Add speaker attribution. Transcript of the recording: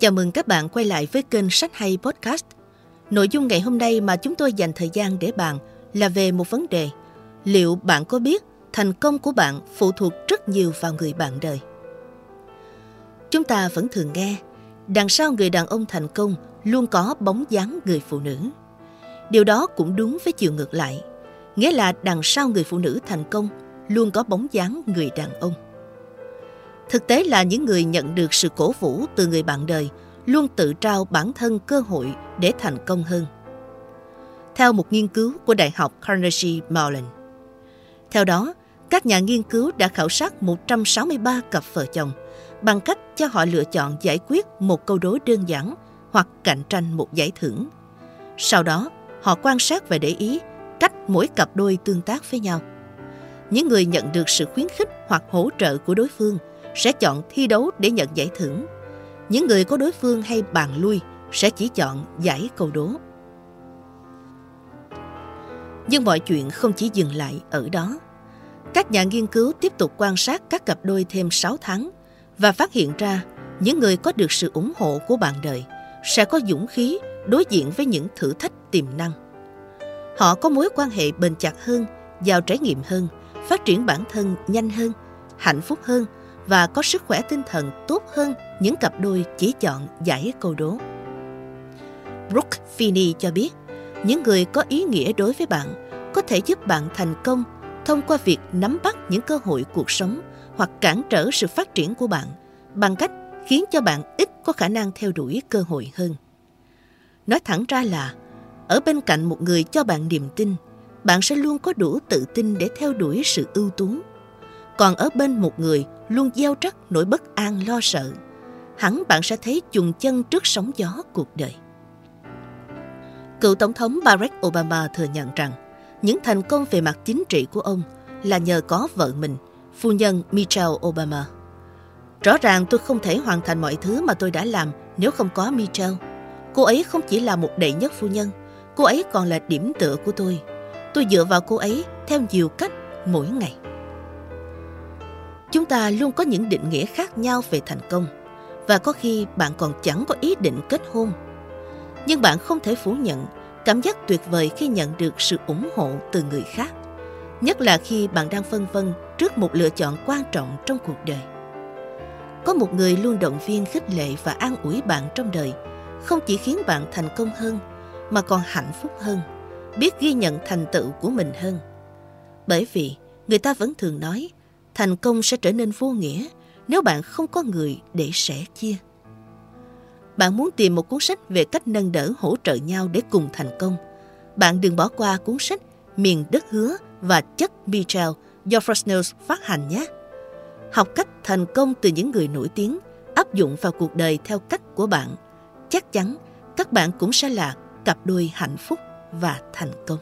Speaker 1: Chào mừng các bạn quay lại với kênh Sách Hay Podcast. Nội dung ngày hôm nay mà chúng tôi dành thời gian để bàn là về một vấn đề. Liệu bạn có biết thành công của bạn phụ thuộc rất nhiều vào người bạn đời? Chúng ta vẫn thường nghe, đằng sau người đàn ông thành công luôn có bóng dáng người phụ nữ. Điều đó cũng đúng với chiều ngược lại, nghĩa là đằng sau người phụ nữ thành công luôn có bóng dáng người đàn ông. Thực tế là những người nhận được sự cổ vũ từ người bạn đời luôn tự trao bản thân cơ hội để thành công hơn. Theo một nghiên cứu của Đại học Carnegie Mellon. Theo đó, các nhà nghiên cứu đã khảo sát 163 cặp vợ chồng bằng cách cho họ lựa chọn giải quyết một câu đố đơn giản hoặc cạnh tranh một giải thưởng. Sau đó, họ quan sát và để ý cách mỗi cặp đôi tương tác với nhau. Những người nhận được sự khuyến khích hoặc hỗ trợ của đối phương – sẽ chọn thi đấu để nhận giải thưởng. Những người có đối phương hay bàn lui sẽ chỉ chọn giải câu đố. Nhưng mọi chuyện không chỉ dừng lại ở đó. Các nhà nghiên cứu tiếp tục quan sát các cặp đôi thêm 6 tháng và phát hiện ra những người có được sự ủng hộ của bạn đời sẽ có dũng khí đối diện với những thử thách tiềm năng. Họ có mối quan hệ bền chặt hơn, giàu trải nghiệm hơn, phát triển bản thân nhanh hơn, hạnh phúc hơn và có sức khỏe tinh thần tốt hơn những cặp đôi chỉ chọn giải câu đố. Brooke Finney cho biết, những người có ý nghĩa đối với bạn có thể giúp bạn thành công thông qua việc nắm bắt những cơ hội cuộc sống hoặc cản trở sự phát triển của bạn bằng cách khiến cho bạn ít có khả năng theo đuổi cơ hội hơn. Nói thẳng ra là, ở bên cạnh một người cho bạn niềm tin, bạn sẽ luôn có đủ tự tin để theo đuổi sự ưu tú còn ở bên một người luôn gieo rắc nỗi bất an lo sợ, hẳn bạn sẽ thấy chùng chân trước sóng gió cuộc đời. Cựu Tổng thống Barack Obama thừa nhận rằng những thành công về mặt chính trị của ông là nhờ có vợ mình, phu nhân Michelle Obama. Rõ ràng tôi không thể hoàn thành mọi thứ mà tôi đã làm nếu không có Michelle. Cô ấy không chỉ là một đệ nhất phu nhân, cô ấy còn là điểm tựa của tôi. Tôi dựa vào cô ấy theo nhiều cách mỗi ngày chúng ta luôn có những định nghĩa khác nhau về thành công. Và có khi bạn còn chẳng có ý định kết hôn. Nhưng bạn không thể phủ nhận cảm giác tuyệt vời khi nhận được sự ủng hộ từ người khác, nhất là khi bạn đang phân vân trước một lựa chọn quan trọng trong cuộc đời. Có một người luôn động viên khích lệ và an ủi bạn trong đời, không chỉ khiến bạn thành công hơn, mà còn hạnh phúc hơn, biết ghi nhận thành tựu của mình hơn. Bởi vì người ta vẫn thường nói thành công sẽ trở nên vô nghĩa nếu bạn không có người để sẻ chia. Bạn muốn tìm một cuốn sách về cách nâng đỡ hỗ trợ nhau để cùng thành công. Bạn đừng bỏ qua cuốn sách Miền đất hứa và chất Mitchell do Fresnel phát hành nhé. Học cách thành công từ những người nổi tiếng, áp dụng vào cuộc đời theo cách của bạn. Chắc chắn các bạn cũng sẽ là cặp đôi hạnh phúc và thành công.